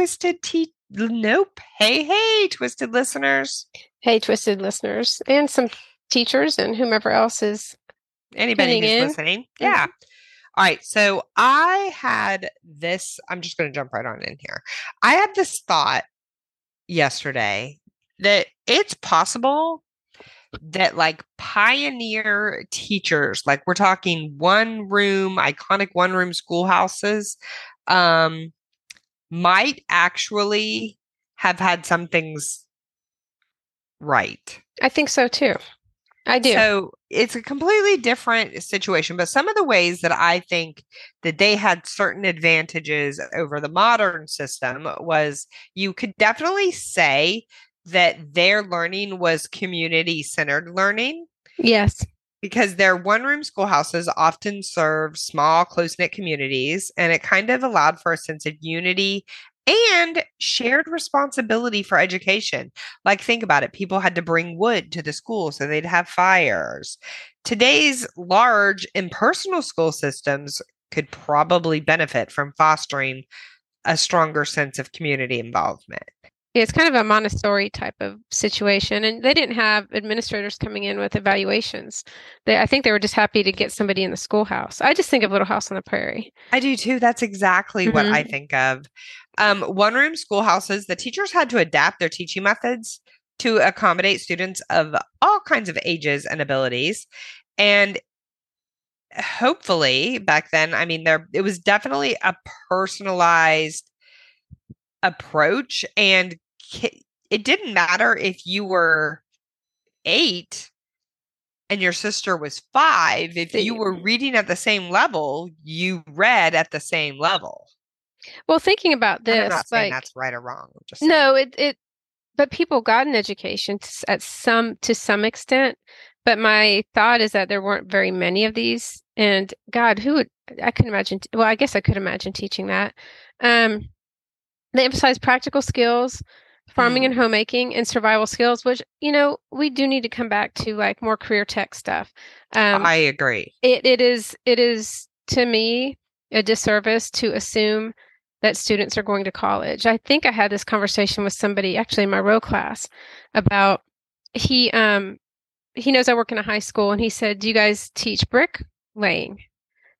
Twisted tea. Nope. Hey, hey, twisted listeners. Hey, twisted listeners, and some teachers and whomever else is Anybody who's in. listening. Yeah. All right. So I had this, I'm just going to jump right on in here. I had this thought yesterday that it's possible that like pioneer teachers, like we're talking one room, iconic one room schoolhouses, um, might actually have had some things right. I think so too. I do. So it's a completely different situation, but some of the ways that I think that they had certain advantages over the modern system was you could definitely say that their learning was community centered learning yes. Because their one room schoolhouses often serve small, close knit communities, and it kind of allowed for a sense of unity and shared responsibility for education. Like, think about it people had to bring wood to the school so they'd have fires. Today's large impersonal school systems could probably benefit from fostering a stronger sense of community involvement. It's kind of a Montessori type of situation. And they didn't have administrators coming in with evaluations. They, I think they were just happy to get somebody in the schoolhouse. I just think of Little House on the Prairie. I do too. That's exactly what I think of. Um, one room schoolhouses, the teachers had to adapt their teaching methods to accommodate students of all kinds of ages and abilities. And hopefully back then, I mean, there it was definitely a personalized approach. And it didn't matter if you were eight and your sister was five, if you were reading at the same level, you read at the same level. Well, thinking about this, not saying like, that's right or wrong. I'm just saying. no, it, it, but people got an education to, at some, to some extent. But my thought is that there weren't very many of these. And God, who would, I couldn't imagine, well, I guess I could imagine teaching that. Um, they emphasize practical skills, farming and homemaking, and survival skills, which, you know, we do need to come back to like more career tech stuff. Um, I agree. it, it is, it is to me a disservice to assume that students are going to college. I think I had this conversation with somebody actually in my row class about he um he knows I work in a high school and he said, "Do you guys teach brick laying?"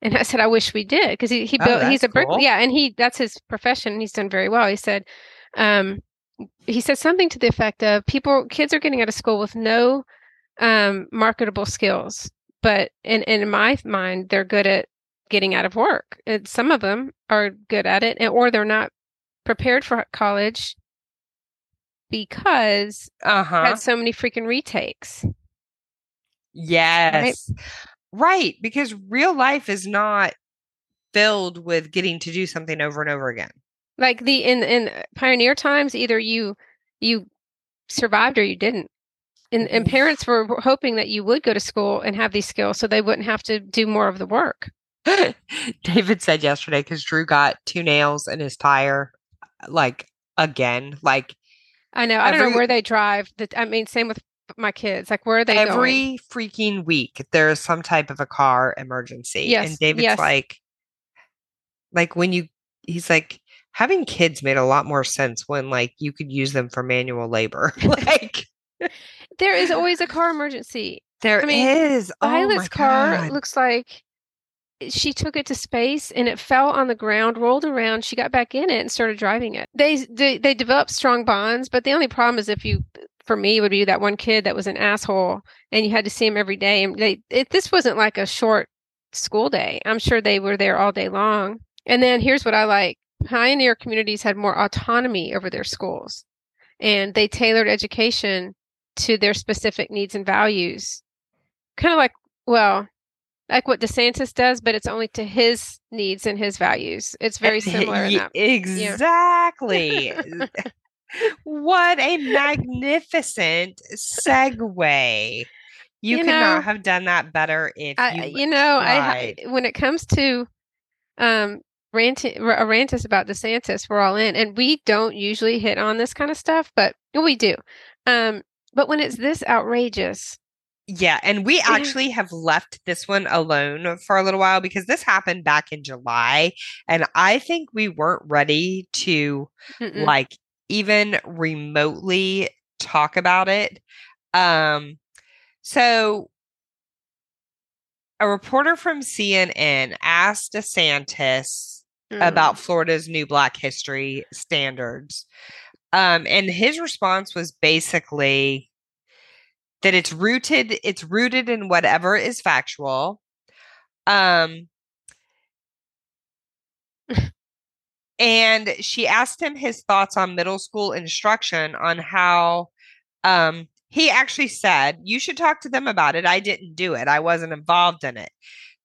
And I said, "I wish we did because he he Oh, built he's a brick cool. yeah, and he that's his profession and he's done very well." He said um he said something to the effect of people kids are getting out of school with no um marketable skills, but in in my mind they're good at getting out of work. And some of them are good at it, and, or they're not prepared for college because Uh huh. had so many freaking retakes. Yes. Right. Because real life is not filled with getting to do something over and over again. Like the in in pioneer times, either you you survived or you didn't. And and Mhm. parents were hoping that you would go to school and have these skills so they wouldn't have to do more of the work. David said yesterday because Drew got two nails in his tire, like again, like I know. I don't Every- know where they drive. The, I mean, same with my kids. Like, where are they going? every freaking week there is some type of a car emergency. Yes, And David's yes. like, like when you, he's like, having kids made a lot more sense when like you could use them for manual labor. like There is always a car emergency. there I mean, is. Oh Violet's car God. looks like eh, she took it to space and it fell on the ground, rolled around. She got back in it and started driving it. They they, they developed strong bonds, but the only problem is if you, for me, would be that one kid that was an asshole and you had to see him every day. And they it, this wasn't like a short school day. I'm sure they were there all day long. And then here's what I like: pioneer communities had more autonomy over their schools, and they tailored education to their specific needs and values. Kind of like well like what DeSantis does, but it's only to his needs and his values. It's very similar in Ye- that. Exactly. what a magnificent segue. You, You could know, not have done that better if I, you you know, I when it comes to um ranting a rant is about DeSantis, we're all in, and we don't usually hit on this kind of stuff, but we do. Um, but when it's this outrageous, Yeah, and we actually have left this one alone for a little while because this happened back in July and I think we weren't ready to Mm-mm. like even remotely talk about it. Um so a reporter from CNN asked DeSantis Mm. about Florida's new Black History standards. Um, and his response was basically that it's rooted, it's rooted in whatever is factual. Um, and she asked him his thoughts on middle school instruction on how um he actually said you should talk to them about it. I didn't do it. I wasn't involved in it.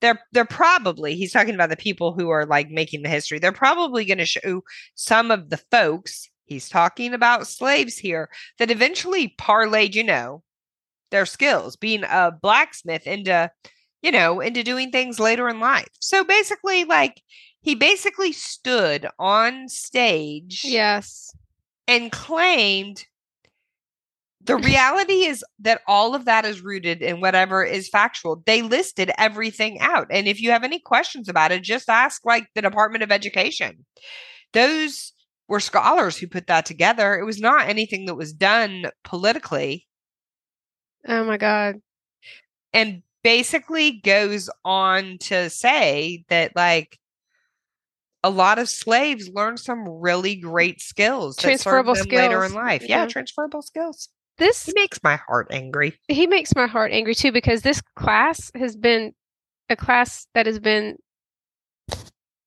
They're they're probably he's talking about the people who are like making the history. They're probably going to show some of the folks he's talking about slaves here that eventually parlayed you know their skills being a blacksmith into you know into doing things later in life. So basically like he basically stood on stage Yes. and claimed the reality is that all of that is rooted in whatever is factual. They listed everything out. And if you have any questions about it, just ask like the Department of Education. Those were scholars who put that together. It was not anything that was done politically Oh my God. and basically goes on to say that like a lot of slaves learned some really great skills Transferable skills later in life. Yeah, Yeah. transferable skills. This It makes my heart angry. he makes my heart angry too because this class has been a class that has been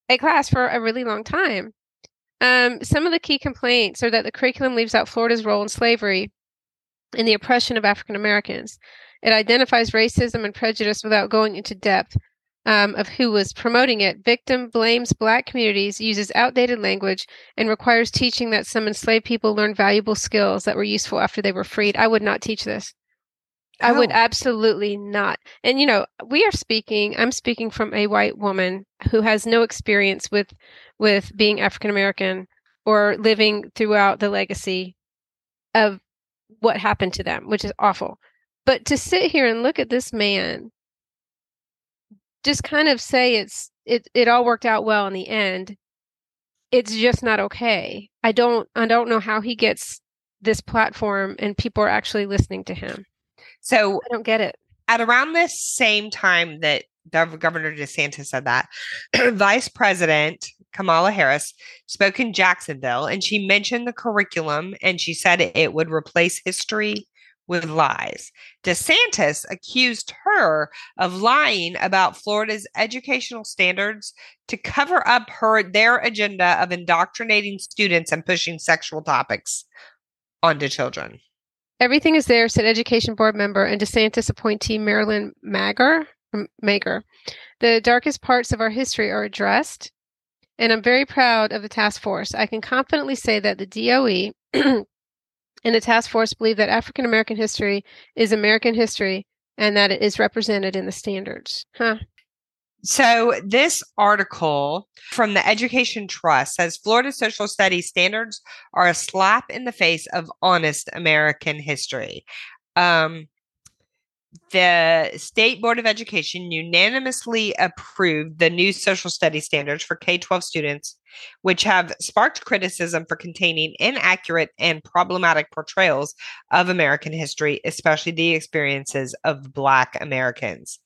a class for a really long time. Um, some of the key complaints are that the curriculum leaves out Florida's role in slavery and the oppression of African Americans. It identifies racism and prejudice without going into depth um, of who was promoting it. Victim blames black communities, uses outdated language, and requires teaching that some enslaved people learned valuable skills that were useful after they were freed. I would not teach this. I would absolutely not. And you know, we are speaking, I'm speaking from a white woman who has no experience with with being African American or living throughout the legacy of what happened to them, which is awful. But to sit here and look at this man just kind of say it's it it all worked out well in the end, it's just not okay. I don't I don't know how he gets this platform and people are actually listening to him. So I don't get it. at around this same time that Gov- Governor DeSantis said that, Vice President Kamala Harris spoke in Jacksonville and she mentioned the curriculum and she said it would replace history with lies. DeSantis accused her of lying about Florida's educational standards to cover up her their agenda of indoctrinating students and pushing sexual topics onto children. Everything is there, said Education Board member and DeSantis appointee MaryLynn Magar. Magar. The darkest parts of our history are addressed, and I'm very proud of the task force. I can confidently say that the DOE and the task force believe that African American history is American history and that it is represented in the standards. Huh. So, this article from the Education Trust says Florida social studies standards are a slap in the face of honest American history. Um, the State Board of Education unanimously approved the new social studies standards for K 12 students, which have sparked criticism for containing inaccurate and problematic portrayals of American history, especially the experiences of Black Americans.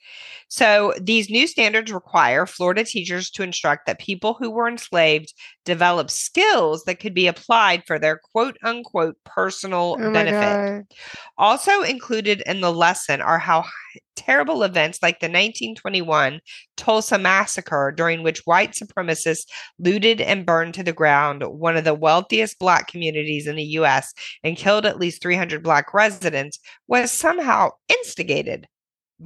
So, these new standards require Florida teachers to instruct that people who were enslaved develop skills that could be applied for their quote unquote personal Oh benefit. God. Also included in the lesson are how terrible events like the 1921 Tulsa massacre, during which white supremacists looted and burned to the ground one of the wealthiest black communities in the US and killed at least 300 black residents, was somehow instigated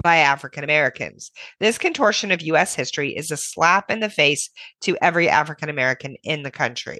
by African Americans. This contortion of US history is a slap in the face to every African American in the country.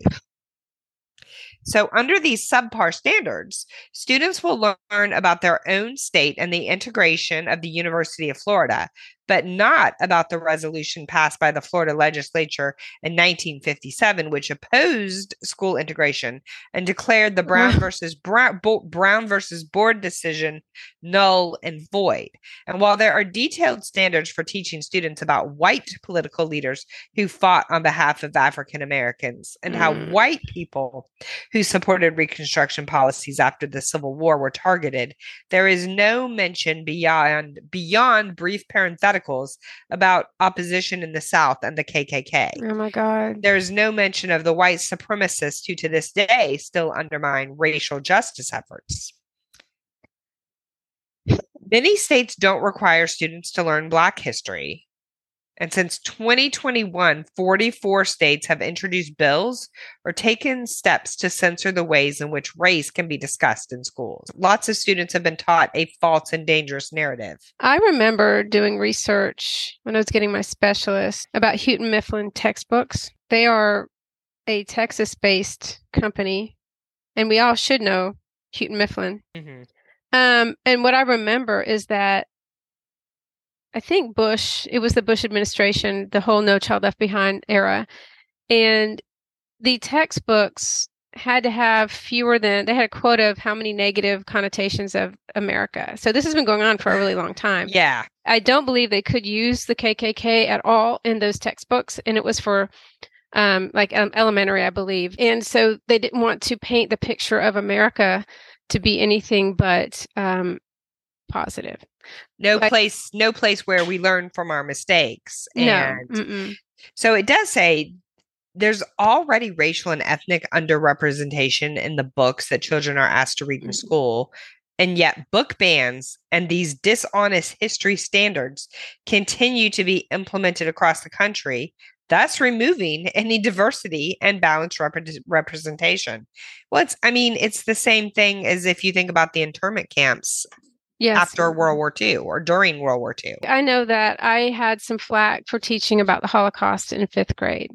So, under these subpar standards, students will learn about their own state and the integration of the University of Florida. But not about the resolution passed by the Florida legislature in 1957, which opposed school integration and declared the Brown versus Brown, Brown versus Board decision null and void. And while there are detailed standards for teaching students about white political leaders who fought on behalf of African Americans and mm. how white people who supported Reconstruction policies after the Civil War were targeted, there is no mention beyond beyond brief parentheticals about opposition in the South and the KKK. Oh my God. There is no mention of the white supremacists who to this day still undermine racial justice efforts. Many states don't require students to learn Black history. And since 2021, 44 states have introduced bills or taken steps to censor the ways in which race can be discussed in schools. Lots of students have been taught a false and dangerous narrative. I remember doing research when I was getting my specialist about Houghton Mifflin textbooks. They are a Texas based company, and we all should know Houghton Mifflin. Mm-hmm. Um, and what I remember is that I think Bush, it was the Bush administration, the whole No Child Left Behind era. And the textbooks had to have fewer than, they had a quota of how many negative connotations of America. So this has been going on for a really long time. Yeah. I don't believe they could use the KKK at all in those textbooks. And it was for um, like um, elementary, I believe. And so they didn't want to paint the picture of America to be anything but um, positive. No like, place, no place where we learn from our mistakes. And no, so it does say there's already racial and ethnic underrepresentation in the books that children are asked to read in mm-hmm. school. And yet, book bans and these dishonest history standards continue to be implemented across the country thus removing any diversity and balanced rep- representation. Well, it's, I mean, it's the same thing as if you think about the internment camps yes. after World War II or during World War II. I know that I had some flack for teaching about the Holocaust in fifth grade.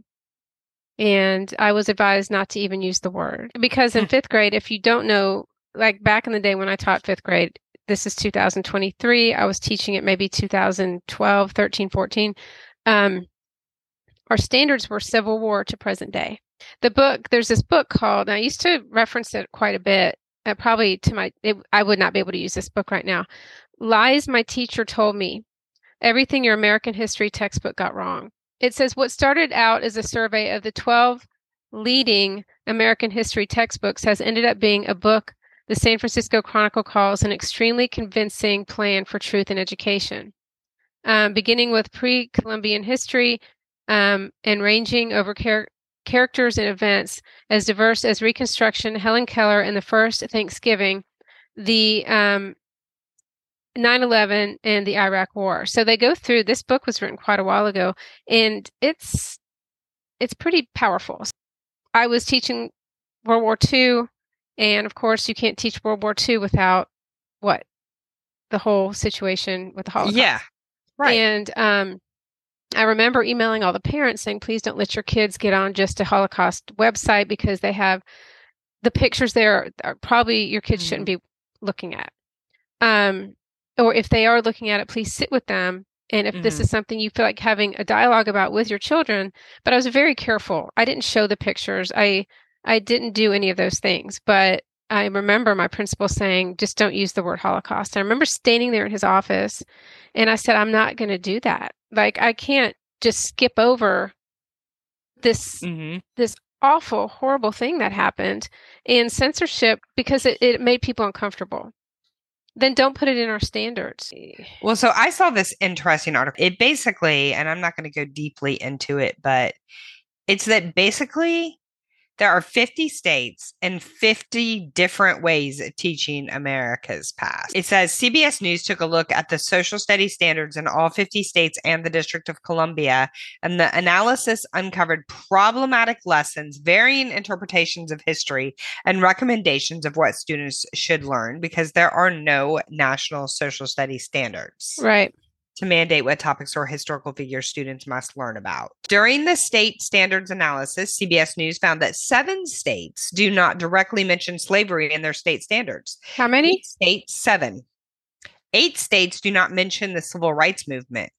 And I was advised not to even use the word because in fifth grade, if you don't know, like back in the day when I taught fifth grade, this is 2023. I was teaching it maybe 2012, 13, 14. Um, our standards were Civil War to present day. The book, there's this book called, I used to reference it quite a bit, uh, probably to my, it, I would not be able to use this book right now. Lies my teacher told me. Everything your American history textbook got wrong. It says what started out as a survey of the 12 leading American history textbooks has ended up being a book the San Francisco Chronicle calls an extremely convincing plan for truth in education. Um, beginning with pre Columbian history, um, and ranging over char- characters and events as diverse as Reconstruction, Helen Keller, and the first Thanksgiving, the um, 9/11, and the Iraq War. So they go through. This book was written quite a while ago, and it's it's pretty powerful. I was teaching World War II, and of course, you can't teach World War II without what the whole situation with the Holocaust. Yeah, right. And um, I remember emailing all the parents saying, please don't let your kids get on just a Holocaust website because they have the pictures there are probably your kids mm-hmm. shouldn't be looking at. Um, or if they are looking at it, please sit with them. And if mm-hmm. this is something you feel like having a dialogue about with your children, but I was very careful. I didn't show the pictures. I I didn't do any of those things. But I remember my principal saying, just don't use the word Holocaust. And I remember standing there in his office and I said, I'm not going to do that. Like, I can't just skip over this, mm-hmm. this awful, horrible thing that happened and censorship because it, it made people uncomfortable. Then don't put it in our standards. Well, so I saw this interesting article. It basically, and I'm not going to go deeply into it, but it's that basically there are 50 states and 50 different ways of teaching America's past. It says CBS News took a look at the social studies standards in all 50 states and the District of Columbia, and the analysis uncovered problematic lessons, varying interpretations of history, and recommendations of what students should learn because there are no national social studies standards. Right to mandate what topics or historical figures students must learn about. During the state standards analysis, CBS News found that seven states do not directly mention slavery in their state standards. How many? States, seven. Eight states do not mention the civil rights movement.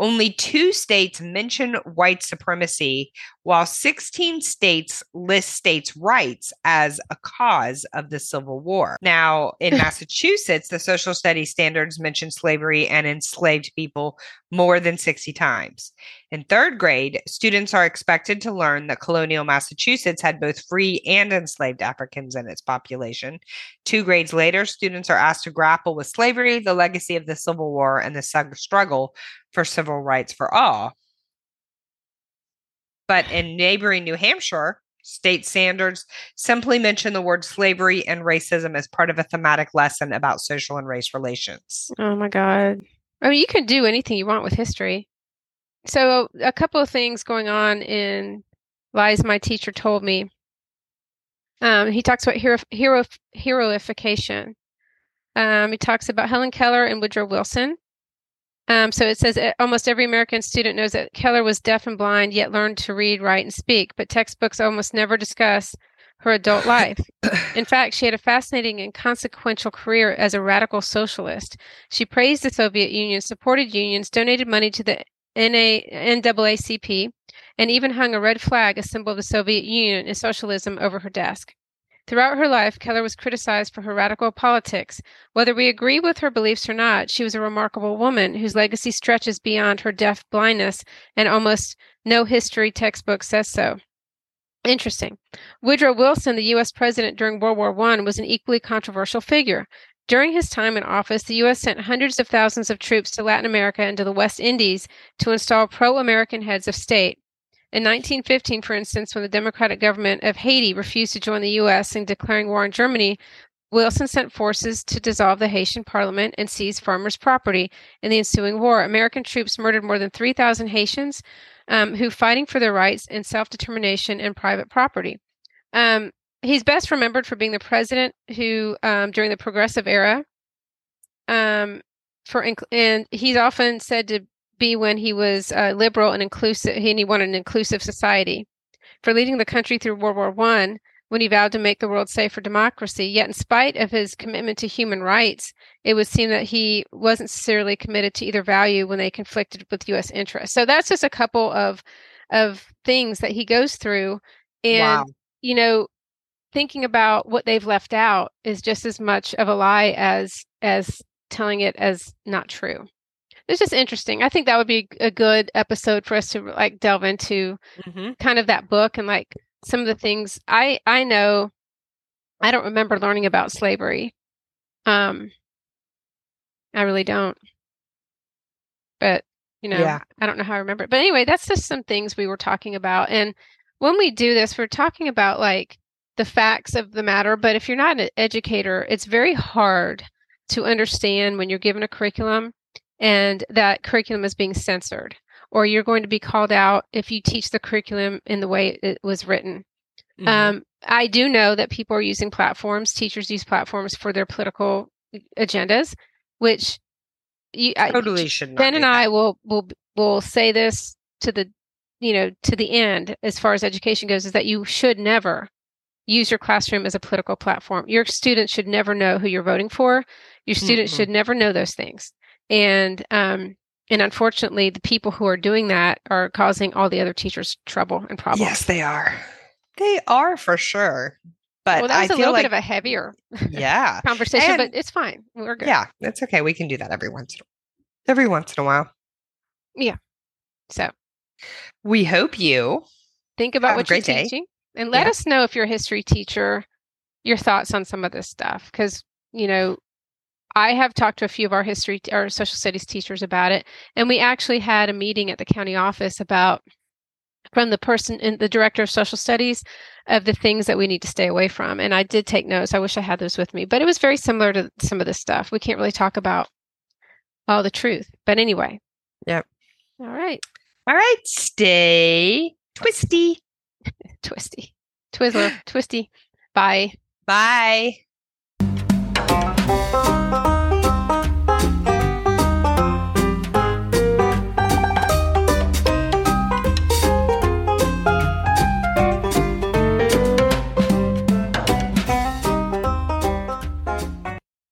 Only two states mention white supremacy, while 16 states list states' rights as a cause of the Civil War. Now, in Massachusetts, the social studies standards mention slavery and enslaved people more than 60 times. In third grade, students are expected to learn that colonial Massachusetts had both free and enslaved Africans in its population. Two grades later, students are asked to grapple with slavery, the legacy of the Civil War, and the struggle for civil rights for all. But in neighboring New Hampshire, state standards simply mention the word slavery and racism as part of a thematic lesson about social and race relations. Oh my God. I mean, you can do anything you want with history. So, a couple of things going on in Lies My Teacher Told Me. Um, he talks about hero, hero, heroification. Um, he talks about Helen Keller and Woodrow Wilson. Um, so it says almost every American student knows that Keller was deaf and blind, yet learned to read, write, and speak. But textbooks almost never discuss her adult life. In fact, she had a fascinating and consequential career as a radical socialist. She praised the Soviet Union, supported unions, donated money to the NA, NAACP, and even hung a red flag, a symbol of the Soviet Union and socialism, over her desk. Throughout her life, Keller was criticized for her radical politics. Whether we agree with her beliefs or not, she was a remarkable woman whose legacy stretches beyond her deaf blindness, and almost no history textbook says so. Interesting. Woodrow Wilson, the U.S. president during World War I, was an equally controversial figure. During his time in office, the U.S. sent hundreds of thousands of troops to Latin America and to the West Indies to install pro American heads of state. In 1915, for instance, when the democratic government of Haiti refused to join the U.S. in declaring war on Germany, Wilson sent forces to dissolve the Haitian parliament and seize farmers' property. In the ensuing war, American troops murdered more than 3,000 Haitians um, who fighting for their rights and self-determination and private property. Um, he's best remembered for being the president who, um, during the Progressive era, um, for and he's often said to be when he was uh, liberal and inclusive, and he wanted an inclusive society. For leading the country through World War One, when he vowed to make the world safe for democracy. Yet, in spite of his commitment to human rights, it would seem that he wasn't sincerely committed to either value when they conflicted with U.S. interests. So that's just a couple of of things that he goes through, and wow. you know, thinking about what they've left out is just as much of a lie as as telling it as not true it's just interesting. I think that would be a good episode for us to like delve into mm-hmm. kind of that book and like some of the things I I know I don't remember learning about slavery. Um I really don't. But, you know, yeah. I don't know how I remember it. But anyway, that's just some things we were talking about and when we do this, we're talking about like the facts of the matter, but if you're not an educator, it's very hard to understand when you're given a curriculum and that curriculum is being censored or you're going to be called out if you teach the curriculum in the way it was written. Mm-hmm. Um, I do know that people are using platforms, teachers use platforms for their political agendas, which you I totally I, should Ben and that. I will will will say this to the you know to the end as far as education goes is that you should never use your classroom as a political platform. Your students should never know who you're voting for. Your students mm-hmm. should never know those things and um, and unfortunately, the people who are doing that are causing all the other teachers trouble and problems. Yes, they are. They are for sure. But well, that was I a little like, bit of a heavier yeah conversation, and, but it's fine. We're good. Yeah, it's okay. We can do that every once in a, every once in a while. Yeah. So we hope you think about what you're day. teaching and let yeah. us know if you're a history teacher, your thoughts on some of this stuff because you know I have talked to a few of our history or social studies teachers about it, and we actually had a meeting at the county office about from the person in the director of social studies of the things that we need to stay away from. And I did take notes. I wish I had those with me, but it was very similar to some of the stuff. We can't really talk about all the truth, but anyway. Yep. All right. All right. Stay twisty. twisty. Twizzler. Twisty. Bye. Bye.